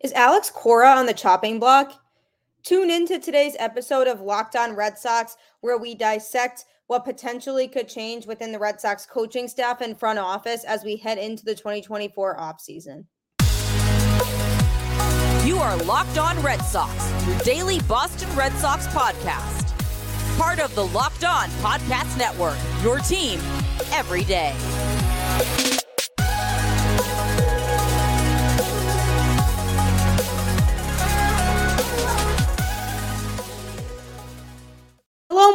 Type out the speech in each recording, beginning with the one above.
Is Alex Cora on the chopping block? Tune into today's episode of Locked On Red Sox, where we dissect what potentially could change within the Red Sox coaching staff and front office as we head into the 2024 offseason. You are Locked On Red Sox, your daily Boston Red Sox podcast. Part of the Locked On Podcast Network, your team every day.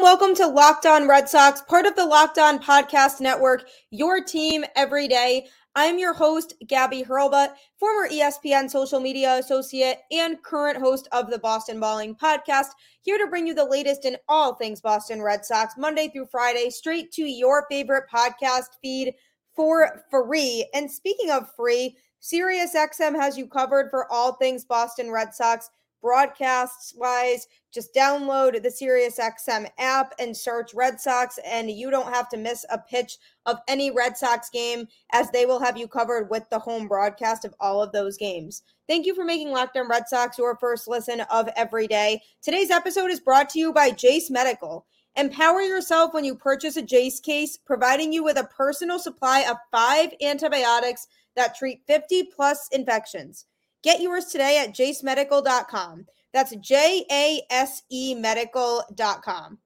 And welcome to Locked On Red Sox, part of the Locked On Podcast Network, your team every day. I'm your host, Gabby Hurlbut, former ESPN social media associate and current host of the Boston Balling podcast, here to bring you the latest in all things Boston Red Sox, Monday through Friday, straight to your favorite podcast feed for free. And speaking of free, SiriusXM has you covered for all things Boston Red Sox broadcasts wise, just download the SiriusXM app and search Red Sox, and you don't have to miss a pitch of any Red Sox game, as they will have you covered with the home broadcast of all of those games. Thank you for making Locked On Red Sox your first listen of every day. Today's episode is brought to you by Jase Medical. Empower yourself when you purchase a Jase case, providing you with a personal supply of five antibiotics that treat 50 plus infections. Get yours today at jasemedical.com. That's J A S E medical.com.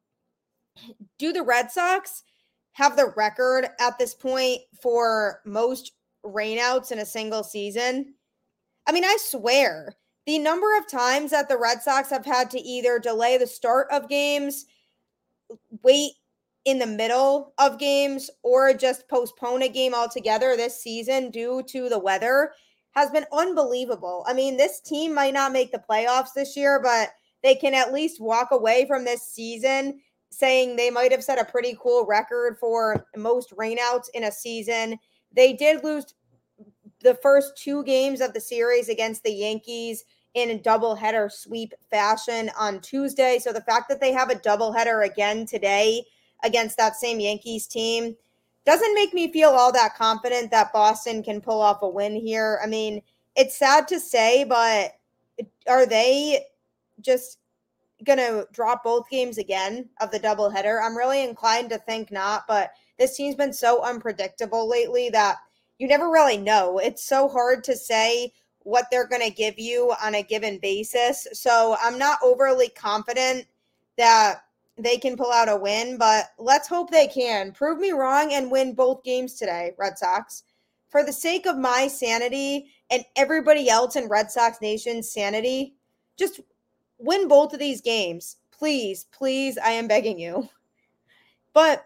Do the Red Sox have the record at this point for most rainouts in a single season? I mean, I swear the number of times that the Red Sox have had to either delay the start of games, wait in the middle of games, or just postpone a game altogether this season due to the weather has been unbelievable. I mean, this team might not make the playoffs this year, but they can at least walk away from this season saying they might have set a pretty cool record for most rainouts in a season. They did lose the first two games of the series against the Yankees in a doubleheader sweep fashion on Tuesday. So the fact that they have a doubleheader again today against that same Yankees team doesn't make me feel all that confident that Boston can pull off a win here. I mean, it's sad to say, but are they just going to drop both games again of the doubleheader? I'm really inclined to think not, but this team's been so unpredictable lately that you never really know. It's so hard to say what they're going to give you on a given basis. So I'm not overly confident that they can pull out a win, but let's hope they can. Prove me wrong and win both games today, Red Sox. For the sake of my sanity and everybody else in Red Sox Nation's sanity, just win both of these games. Please, please, I am begging you. But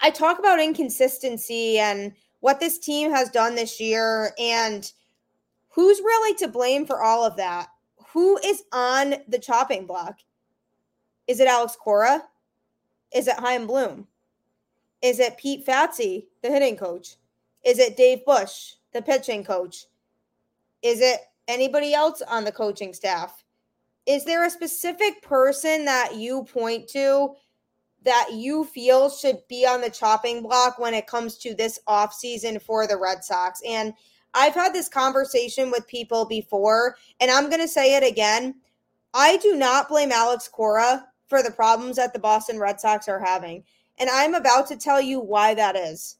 I talk about inconsistency and what this team has done this year and who's really to blame for all of that. Who is on the chopping block? Is it Alex Cora? Is it Chaim Bloom? Is it Pete Fatse, the hitting coach? Is it Dave Bush, the pitching coach? Is it anybody else on the coaching staff? Is there a specific person that you point to that you feel should be on the chopping block when it comes to this offseason for the Red Sox? And I've had this conversation with people before, and I'm going to say it again. I do not blame Alex Cora for the problems that the Boston Red Sox are having. And I'm about to tell you why that is.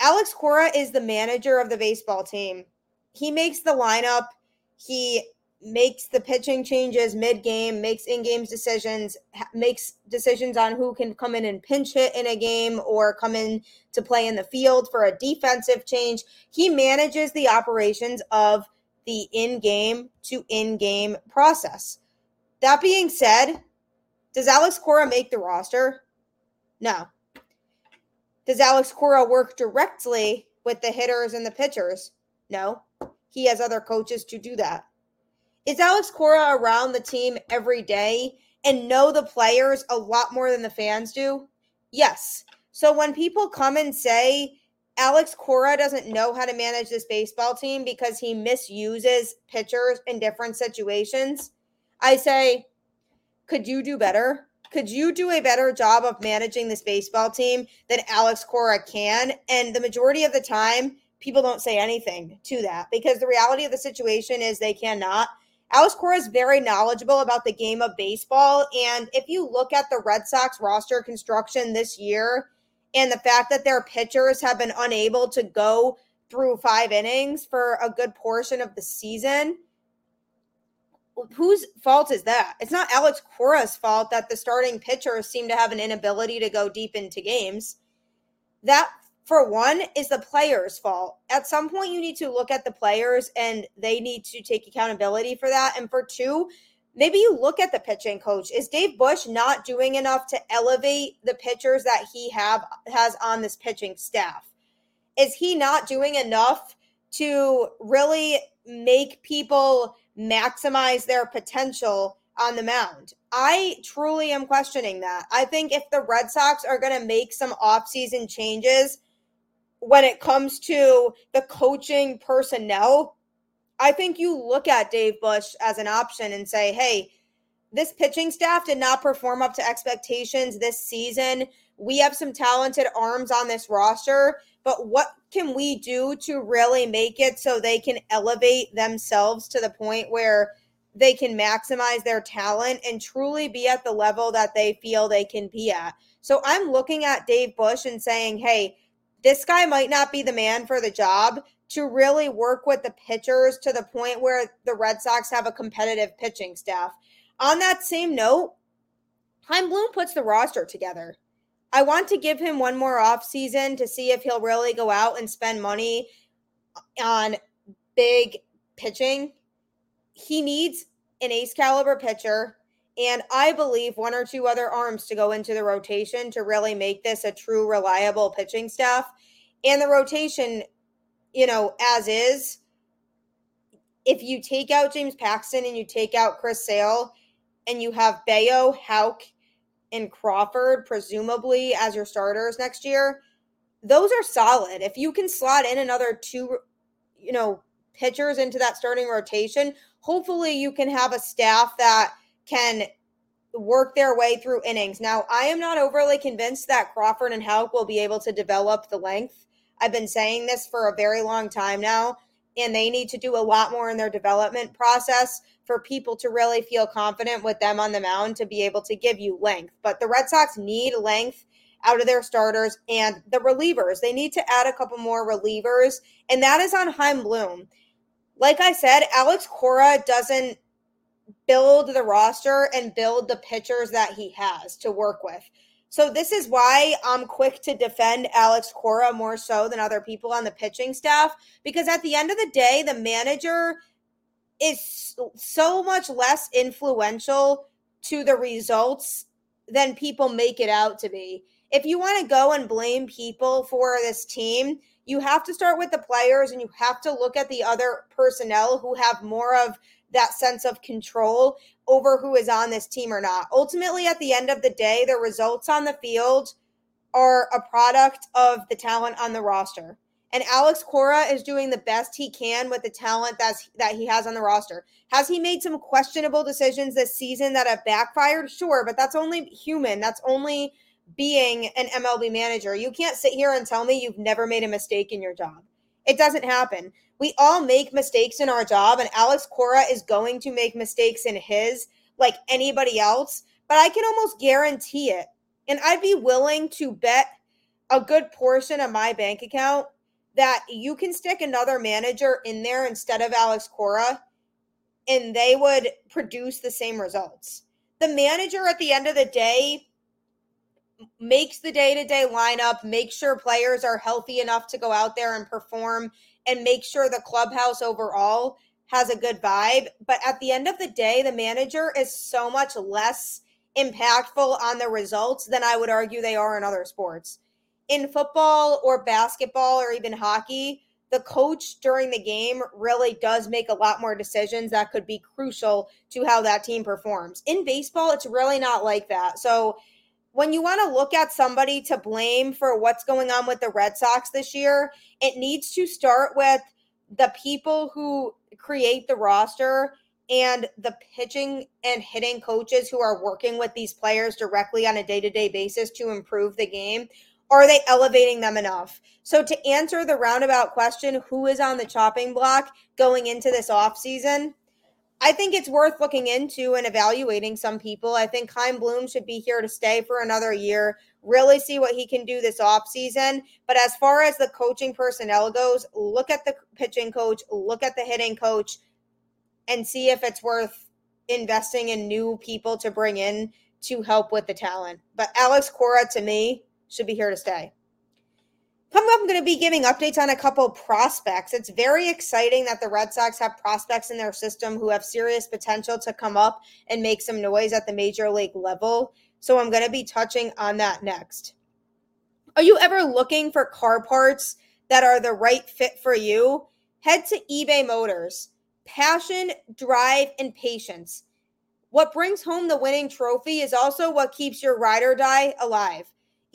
Alex Cora is the manager of the baseball team. He makes the lineup, he makes the pitching changes mid game, makes in games decisions, makes decisions on who can come in and pinch hit in a game or come in to play in the field for a defensive change. He manages the operations of the in game to in game process. That being said, does Alex Cora make the roster? No. Does Alex Cora work directly with the hitters and the pitchers? No. He has other coaches to do that. Is Alex Cora around the team every day and know the players a lot more than the fans do? Yes. So when people come and say Alex Cora doesn't know how to manage this baseball team because he misuses pitchers in different situations, I say, could you do better? Could you do a better job of managing this baseball team than Alex Cora can? And the majority of the time, people don't say anything to that because the reality of the situation is they cannot. Alex Cora is very knowledgeable about the game of baseball. And if you look at the Red Sox roster construction this year and the fact that their pitchers have been unable to go through five innings for a good portion of the season, whose fault is that? It's not Alex Cora's fault that the starting pitchers seem to have an inability to go deep into games. That, for one, is the player's fault. At some point, you need to look at the players and they need to take accountability for that. And for two, maybe you look at the pitching coach. Is Dave Bush not doing enough to elevate the pitchers that he have has on this pitching staff? Is he not doing enough to really make people maximize their potential on the mound. I truly am questioning that. I think if the Red Sox are going to make some offseason changes when it comes to the coaching personnel, I think you look at Dave Bush as an option and say, hey, this pitching staff did not perform up to expectations this season. We have some talented arms on this roster, but what can we do to really make it so they can elevate themselves to the point where they can maximize their talent and truly be at the level that they feel they can be at? So I'm looking at Dave Bush and saying, hey, this guy might not be the man for the job to really work with the pitchers to the point where the Red Sox have a competitive pitching staff. On that same note, Chaim Bloom puts the roster together. I want to give him one more off season to see if he'll really go out and spend money on big pitching. He needs an ace caliber pitcher and I believe one or two other arms to go into the rotation to really make this a true reliable pitching staff. And the rotation, you know, as is, if you take out James Paxton and you take out Chris Sale and you have Bello, Houck, and Crawford, presumably as your starters next year, those are solid. If you can slot in another two, you know, pitchers into that starting rotation, hopefully you can have a staff that can work their way through innings. Now, I am not overly convinced that Crawford and Houck will be able to develop the length. I've been saying this for a very long time now, and they need to do a lot more in their development process for people to really feel confident with them on the mound to be able to give you length. But the Red Sox need length out of their starters and the relievers. They need to add a couple more relievers, and that is on Chaim Bloom. Like I said, Alex Cora doesn't build the roster and build the pitchers that he has to work with. So this is why I'm quick to defend Alex Cora more so than other people on the pitching staff because at the end of the day, the manager is so much less influential to the results than people make it out to be. If you want to go and blame people for this team, you have to start with the players and you have to look at the other personnel who have more of that sense of control over who is on this team or not. Ultimately, at the end of the day, the results on the field are a product of the talent on the roster. And Alex Cora is doing the best he can with the talent that's that he has on the roster. Has he made some questionable decisions this season that have backfired? Sure, but that's only human. That's only being an MLB manager. You can't sit here and tell me you've never made a mistake in your job. It doesn't happen. We all make mistakes in our job, and Alex Cora is going to make mistakes in his like anybody else, but I can almost guarantee it. And I'd be willing to bet a good portion of my bank account that you can stick another manager in there instead of Alex Cora and they would produce the same results. The manager at the end of the day makes the day-to-day lineup, makes sure players are healthy enough to go out there and perform and make sure the clubhouse overall has a good vibe, but at the end of the day the manager is so much less impactful on the results than I would argue they are in other sports in football or basketball or even hockey, the coach during the game really does make a lot more decisions that could be crucial to how that team performs. In baseball, it's really not like that. So, when you want to look at somebody to blame for what's going on with the Red Sox this year, it needs to start with the people who create the roster and the pitching and hitting coaches who are working with these players directly on a day to day basis to improve the game Are they elevating them enough? So, to answer the roundabout question, who is on the chopping block going into this offseason? I think it's worth looking into and evaluating some people. I think Chaim Bloom should be here to stay for another year, really see what he can do this offseason. But as far as the coaching personnel goes, look at the pitching coach, look at the hitting coach, and see if it's worth investing in new people to bring in to help with the talent. But Alex Cora, to me, should be here to stay. Coming up, I'm going to be giving updates on a couple prospects. It's very exciting that the Red Sox have prospects in their system who have serious potential to come up and make some noise at the major league level. So I'm going to be touching on that next. Are you ever looking for car parts that are the right fit for you? Head to eBay Motors. Passion, drive, and patience. What brings home the winning trophy is also what keeps your ride or die alive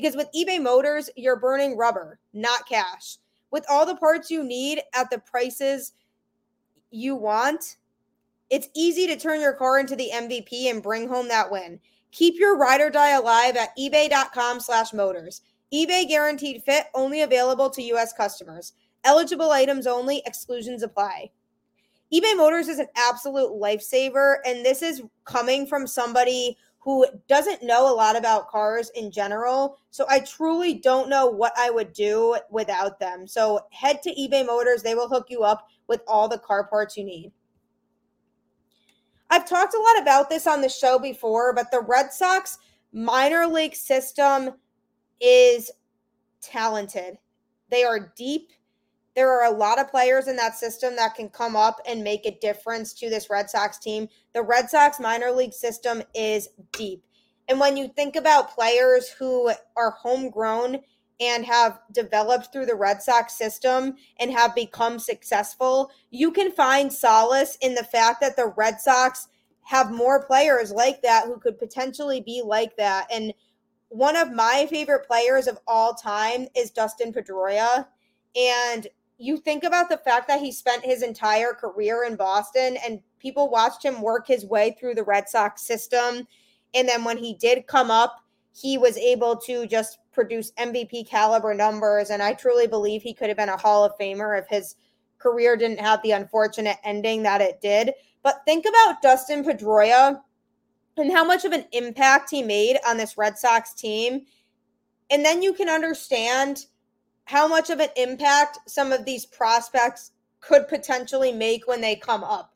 Because with eBay Motors, you're burning rubber, not cash. With all the parts you need at the prices you want, it's easy to turn your car into the MVP and bring home that win. Keep your ride or die alive at ebay.com slash motors. eBay guaranteed fit only available to U.S. customers. Eligible items only, exclusions apply. eBay Motors is an absolute lifesaver, and this is coming from somebody who doesn't know a lot about cars in general. So I truly don't know what I would do without them. So head to eBay Motors, they will hook you up with all the car parts you need. I've talked a lot about this on the show before, but the Red Sox minor league system is talented. They are deep there are a lot of players in that system that can come up and make a difference to this Red Sox team. The Red Sox minor league system is deep. And when you think about players who are homegrown and have developed through the Red Sox system and have become successful, you can find solace in the fact that the Red Sox have more players like that who could potentially be like that. And one of my favorite players of all time is Dustin Pedroia. And you think about the fact that he spent his entire career in Boston and people watched him work his way through the Red Sox system. And then when he did come up, he was able to just produce MVP caliber numbers. And I truly believe he could have been a Hall of Famer if his career didn't have the unfortunate ending that it did. But think about Dustin Pedroia and how much of an impact he made on this Red Sox team. And then you can understand how much of an impact some of these prospects could potentially make when they come up.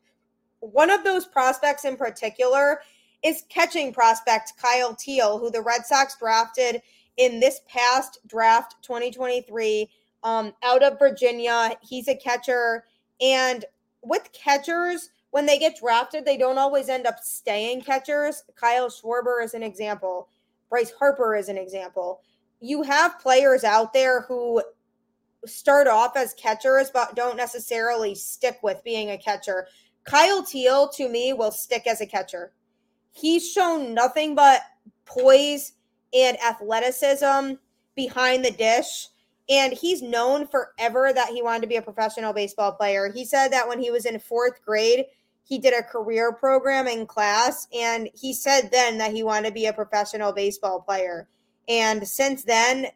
One of those prospects in particular is catching prospect Kyle Teel, who the Red Sox drafted in this past draft 2023 um, out of Virginia. He's a catcher. And with catchers, when they get drafted, they don't always end up staying catchers. Kyle Schwarber is an example. Bryce Harper is an example you have players out there who start off as catchers but don't necessarily stick with being a catcher. Kyle Teel to me will stick as a catcher. He's shown nothing but poise and athleticism behind the dish. And he's known forever that he wanted to be a professional baseball player. He said that when he was in fourth grade, he did a career program in class. And he said then that he wanted to be a professional baseball player. And since then,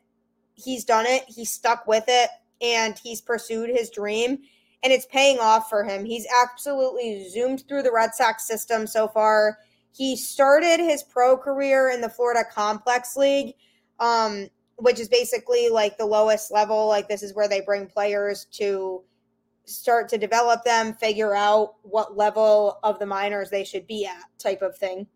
he's done it. He's stuck with it and he's pursued his dream and it's paying off for him. He's absolutely zoomed through the Red Sox system so far. He started his pro career in the Florida Complex League, um, which is basically like the lowest level. Like, this is where they bring players to start to develop them, figure out what level of the minors they should be at, type of thing.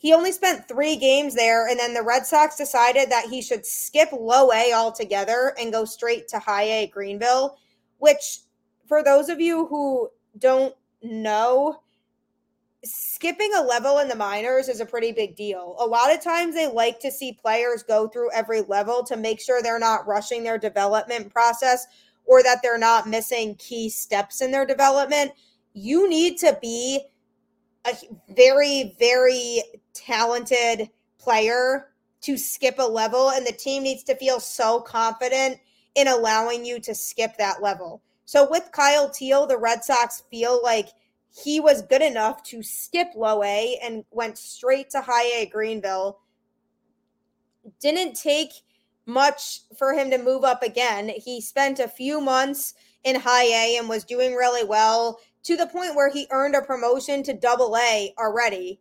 He only spent three games there, and then the Red Sox decided that he should skip low A altogether and go straight to high A Greenville, which, for those of you who don't know, skipping a level in the minors is a pretty big deal. A lot of times they like to see players go through every level to make sure they're not rushing their development process or that they're not missing key steps in their development. You need to be a very, very talented player to skip a level, and the team needs to feel so confident in allowing you to skip that level. So with Kyle Teel, the Red Sox feel like he was good enough to skip low A and went straight to high A Greenville. Didn't take much for him to move up again. He spent a few months in high A and was doing really well to the point where he earned a promotion to double A already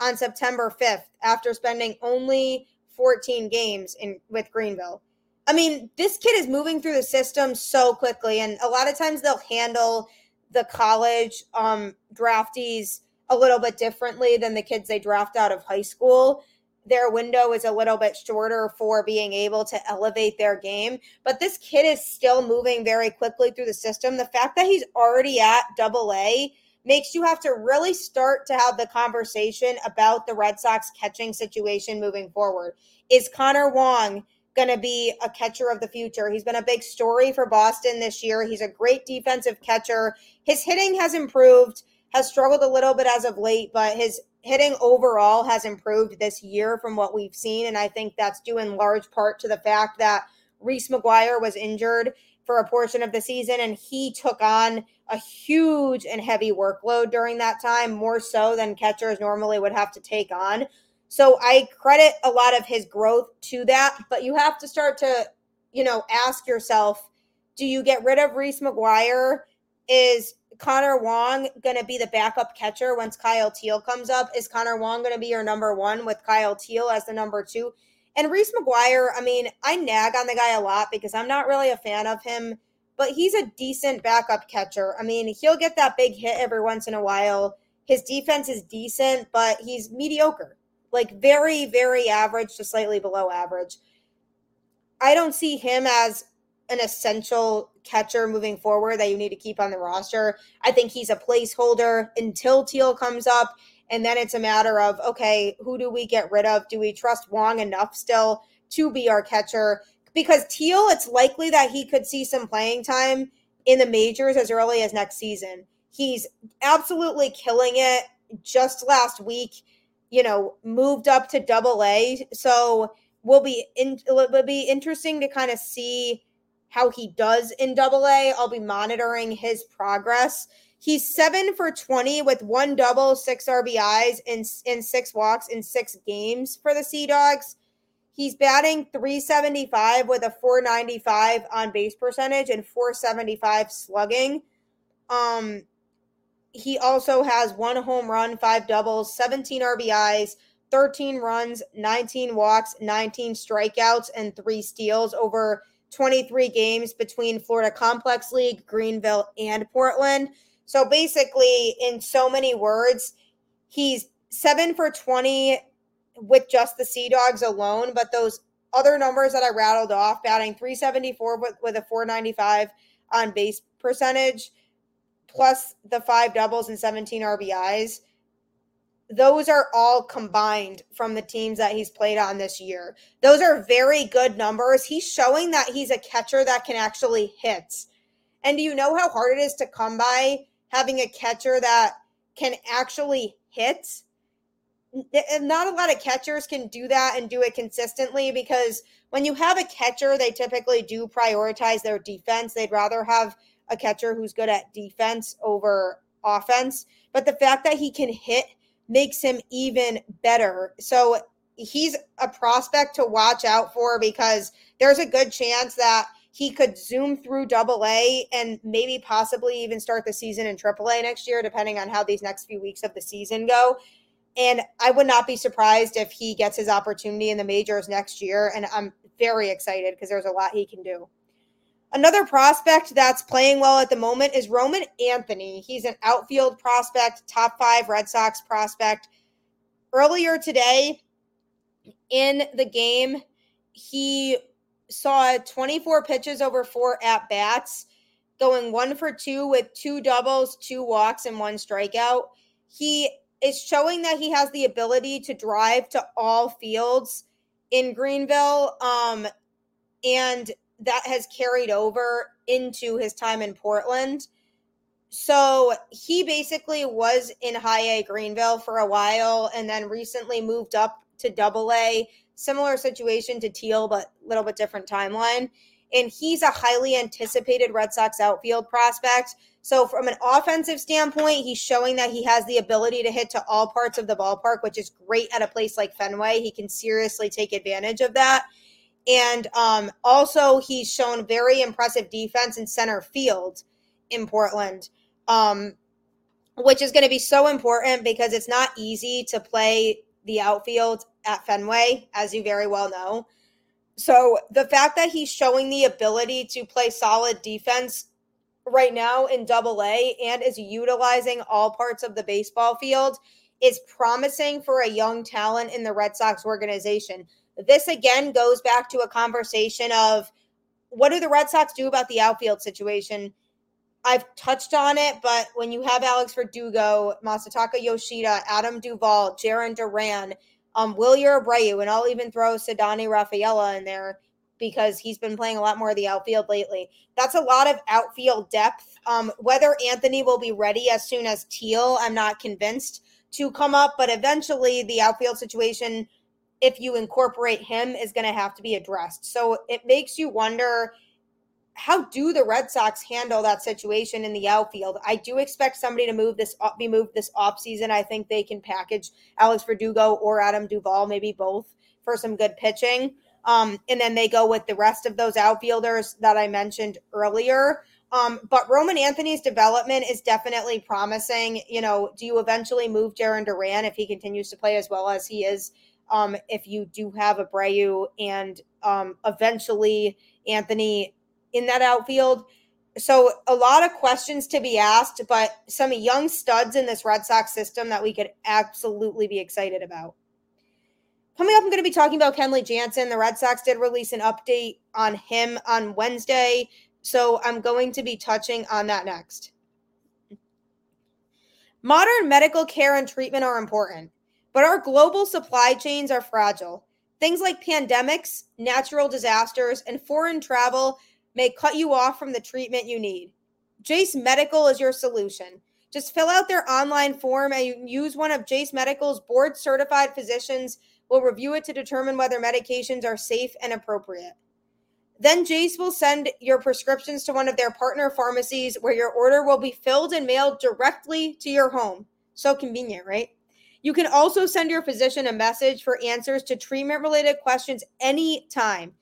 on September 5th after spending only 14 games in with Greenville. I mean, this kid is moving through the system so quickly and a lot of times they'll handle the college um, draftees a little bit differently than the kids they draft out of high school. Their window is a little bit shorter for being able to elevate their game, but this kid is still moving very quickly through the system. The fact that he's already at double A makes you have to really start to have the conversation about the Red Sox catching situation moving forward. Is Connor Wong going to be a catcher of the future. He's been a big story for Boston this year. He's a great defensive catcher. His hitting has improved, has struggled a little bit as of late, but his hitting overall has improved this year from what we've seen. And I think that's due in large part to the fact that Reese McGuire was injured for a portion of the season and he took on a huge and heavy workload during that time, more so than catchers normally would have to take on. So I credit a lot of his growth to that, but you have to start to, you know, ask yourself, do you get rid of Reese McGuire? Is Connor Wong going to be the backup catcher once Kyle Teel comes up? Is Connor Wong going to be your number one with Kyle Teel as the number two? And Reese McGuire, I mean, I nag on the guy a lot because I'm not really a fan of him, but he's a decent backup catcher. I mean, he'll get that big hit every once in a while. His defense is decent, but he's mediocre like very, very average to slightly below average. I don't see him as an essential catcher moving forward that you need to keep on the roster. I think he's a placeholder until Teel comes up. And then it's a matter of, okay, who do we get rid of? Do we trust Wong enough still to be our catcher? Because Teel, it's likely that he could see some playing time in the majors as early as next season. He's absolutely killing it. Just last week, you know, moved up to double A. So will be in, it will be interesting to kind of see how he does in double A. I'll be monitoring his progress. He's seven for 20 with one double, six RBIs, and, in six walks in six games for the Sea Dogs. He's batting 375 with a 495 on base percentage and 475 slugging. Um, he also has one home run, five doubles, 17 RBIs, 13 runs, 19 walks, 19 strikeouts, and three steals over 23 games between Florida Complex League, Greenville, and Portland. So basically, in so many words, he's seven for 20 with just the Sea Dogs alone, but those other numbers that I rattled off, batting 374 with, with a 495 on base percentage, plus the five doubles and 17 RBIs, those are all combined from the teams that he's played on this year. Those are very good numbers. He's showing that he's a catcher that can actually hit. And do you know how hard it is to come by having a catcher that can actually hit? Not a lot of catchers can do that and do it consistently because when you have a catcher, they typically do prioritize their defense. They'd rather have a catcher who's good at defense over offense. But the fact that he can hit makes him even better. So he's a prospect to watch out for because there's a good chance that he could zoom through double A and maybe possibly even start the season in triple A next year, depending on how these next few weeks of the season go. And I would not be surprised if he gets his opportunity in the majors next year. And I'm very excited because there's a lot he can do. Another prospect that's playing well at the moment is Roman Anthony. He's an outfield prospect, top five Red Sox prospect. Earlier today in the game, he saw 24 pitches over four at bats, going one for two with two doubles, two walks, and one strikeout. He is showing that he has the ability to drive to all fields in Greenville. Um, and that has carried over into his time in Portland. So he basically was in high A Greenville for a while and then recently moved up to double A. Similar situation to Teel, but a little bit different timeline. And he's a highly anticipated Red Sox outfield prospect. So, from an offensive standpoint, he's showing that he has the ability to hit to all parts of the ballpark, which is great at a place like Fenway. He can seriously take advantage of that. And um, also, he's shown very impressive defense in center field in Portland, um, which is going to be so important because it's not easy to play the outfield at Fenway, as you very well know. So the fact that he's showing the ability to play solid defense right now in double A and is utilizing all parts of the baseball field is promising for a young talent in the Red Sox organization. This again goes back to a conversation of what do the Red Sox do about the outfield situation? I've touched on it, but when you have Alex Verdugo, Masataka Yoshida, Adam Duvall, Jarren Duran, um, Wilyer Abreu, and I'll even throw Ceddanne Rafaela in there because he's been playing a lot more of the outfield lately. That's a lot of outfield depth. Um, whether Anthony will be ready as soon as Teel, I'm not convinced to come up, but eventually the outfield situation if you incorporate him is going to have to be addressed. So it makes you wonder how do the Red Sox handle that situation in the outfield? I do expect somebody to move this be moved this offseason. I think they can package Alex Verdugo or Adam Duvall, maybe both, for some good pitching. Um, and then they go with the rest of those outfielders that I mentioned earlier. Um, but Roman Anthony's development is definitely promising. You know, do you eventually move Jarren Duran if he continues to play as well as he is um, if you do have a Abreu and um, eventually Anthony in that outfield. So a lot of questions to be asked, but some young studs in this Red Sox system that we could absolutely be excited about. Coming up, I'm going to be talking about Kenley Jansen. The Red Sox did release an update on him on Wednesday, so I'm going to be touching on that next. Modern medical care and treatment are important. But our global supply chains are fragile. Things like pandemics, natural disasters, and foreign travel may cut you off from the treatment you need. Jase Medical is your solution. Just fill out their online form and use one of Jase Medical's board certified physicians will review it to determine whether medications are safe and appropriate. Then Jase will send your prescriptions to one of their partner pharmacies where your order will be filled and mailed directly to your home. So convenient, right? You can also send your physician a message for answers to treatment related questions anytime.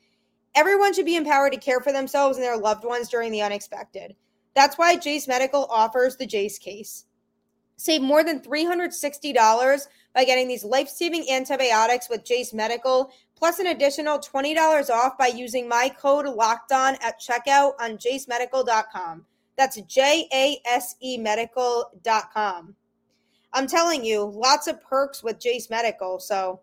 Everyone should be empowered to care for themselves and their loved ones during the unexpected. That's why Jase Medical offers the Jase case. Save more than $360 by getting these life saving antibiotics with Jase Medical, plus an additional $20 off by using my code locked on at checkout on jasemedical.com. That's J A S E medical.com. I'm telling you, lots of perks with Jase Medical, so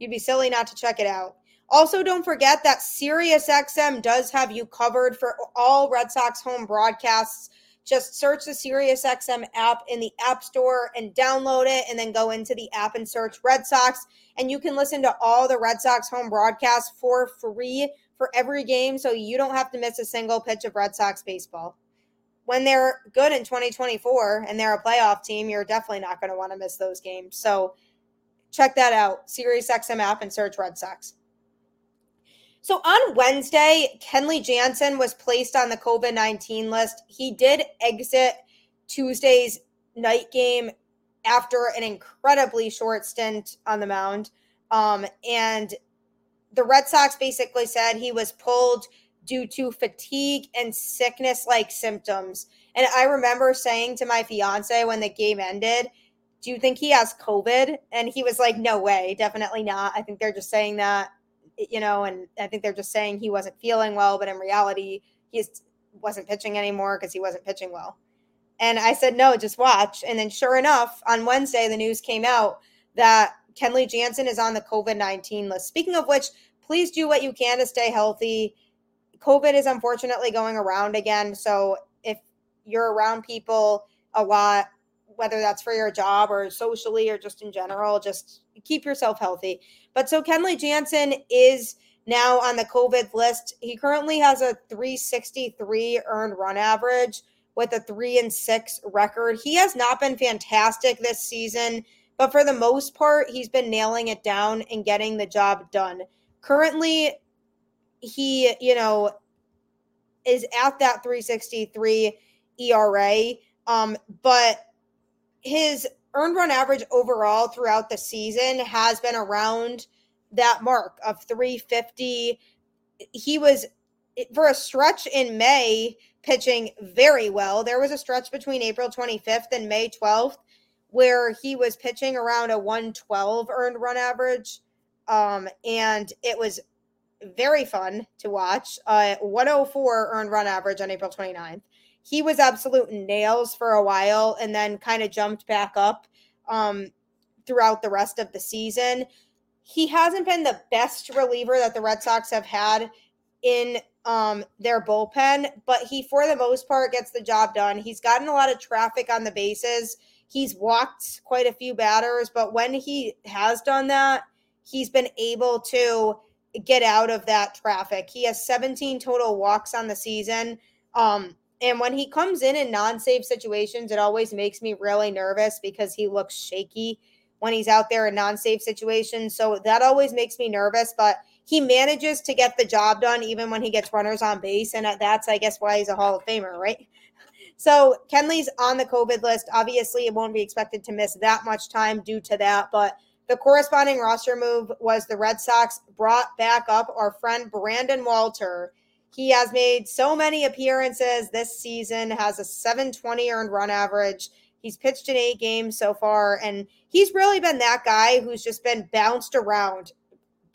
you'd be silly not to check it out. Also, don't forget that SiriusXM does have you covered for all Red Sox home broadcasts. Just search the SiriusXM app in the App Store and download it, and then go into the app and search Red Sox. And you can listen to all the Red Sox home broadcasts for free for every game, so you don't have to miss a single pitch of Red Sox baseball when they're good in 2024 and they're a playoff team, you're definitely not going to want to miss those games. So check that out. SiriusXM app and search Red Sox. So on Wednesday, Kenley Jansen was placed on the COVID 19 list. He did exit Tuesday's night game after an incredibly short stint on the mound. Um, and the Red Sox basically said he was pulled due to fatigue and sickness like symptoms. And I remember saying to my fiance when the game ended, Do you think he has COVID? And he was like, No way, definitely not. I think they're just saying that, you know, and I think they're just saying he wasn't feeling well, but in reality, he wasn't pitching anymore because he wasn't pitching well. And I said, No, just watch. And then sure enough, on Wednesday, the news came out that Kenley Jansen is on the COVID 19 list. Speaking of which, please do what you can to stay healthy COVID is unfortunately going around again. So if you're around people a lot, whether that's for your job or socially or just in general. Just keep yourself healthy. But so Kenley Jansen is now on the COVID list. He currently has a 363 earned run average with a three and six record. He has not been fantastic this season, but for the most part, he's been nailing it down and getting the job done. Currently, he, you know, is at that 363 ERA. Um, but his earned run average overall throughout the season has been around that mark of 350. He was for a stretch in May pitching very well. There was a stretch between April 25th and May 12th where he was pitching around a 112 earned run average. Um, and it was very fun to watch. Uh, 104 earned run average on April 29th. He was absolute nails for a while and then kind of jumped back up um, throughout the rest of the season. He hasn't been the best reliever that the Red Sox have had in um, their bullpen, but he, for the most part, gets the job done. He's gotten a lot of traffic on the bases. He's walked quite a few batters, but when he has done that, he's been able to get out of that traffic. He has 17 total walks on the season. Um, and when he comes in in non-safe situations, it always makes me really nervous because he looks shaky when he's out there in non-safe situations. So that always makes me nervous, but he manages to get the job done even when he gets runners on base and that's I guess why he's a Hall of Famer, right? So Kenley's on the COVID list. Obviously, it won't be expected to miss that much time due to that, but the corresponding roster move was the Red Sox brought back up our friend Brandon Walter. He has made so many appearances this season, has a 720 earned run average. He's pitched in eight games so far, and he's really been that guy who's just been bounced around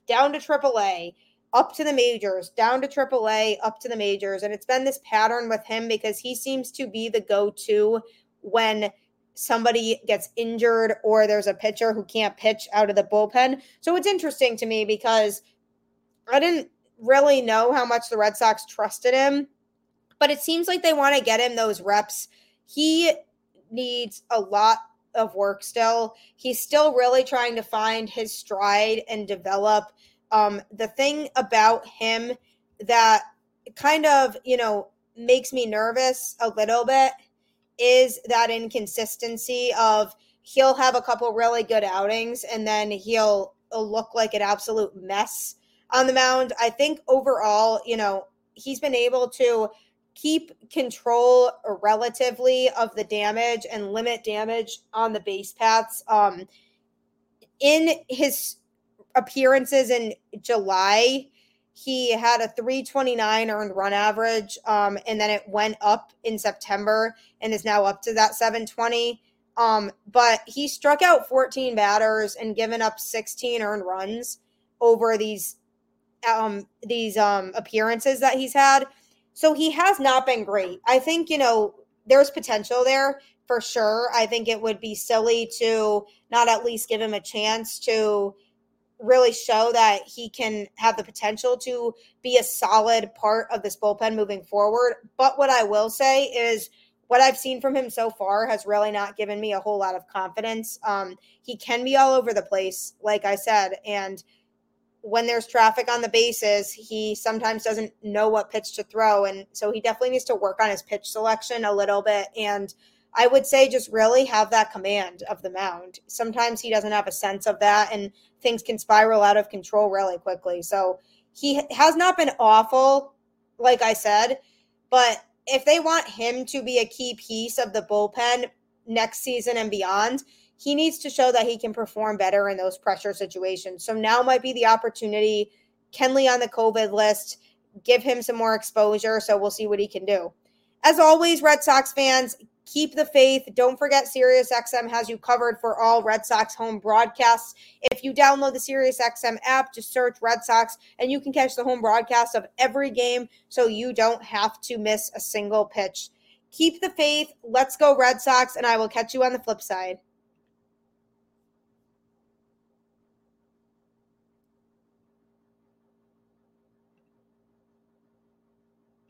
down to AAA, up to the majors, down to AAA, up to the majors. And it's been this pattern with him because he seems to be the go to when somebody gets injured or there's a pitcher who can't pitch out of the bullpen. So it's interesting to me because I didn't really know how much the Red Sox trusted him, but it seems like they want to get him those reps. He needs a lot of work still. He's still really trying to find his stride and develop. Um, the thing about him that kind of, you know, makes me nervous a little bit is that inconsistency of he'll have a couple really good outings and then he'll, he'll look like an absolute mess on the mound. I think overall, you know, he's been able to keep control relatively of the damage and limit damage on the base paths. Um, in his appearances in July, he had a 329 earned run average, um, and then it went up in September and is now up to that 720. Um, but he struck out 14 batters and given up 16 earned runs over these um, these um, appearances that he's had. So he has not been great. I think you know there's potential there for sure. I think it would be silly to not at least give him a chance to really show that he can have the potential to be a solid part of this bullpen moving forward. But what I will say is what I've seen from him so far has really not given me a whole lot of confidence. Um, he can be all over the place, like I said, and when there's traffic on the bases, he sometimes doesn't know what pitch to throw. And so he definitely needs to work on his pitch selection a little bit. And I would say just really have that command of the mound. Sometimes he doesn't have a sense of that, and things can spiral out of control really quickly. So he has not been awful, like I said, but if they want him to be a key piece of the bullpen next season and beyond, he needs to show that he can perform better in those pressure situations. So now might be the opportunity. Kenley on the COVID list, give him some more exposure. So we'll see what he can do. As always, Red Sox fans, keep the faith. Don't forget SiriusXM has you covered for all Red Sox home broadcasts. If you download the SiriusXM app, just search Red Sox and you can catch the home broadcast of every game so you don't have to miss a single pitch. Keep the faith. Let's go Red Sox and I will catch you on the flip side.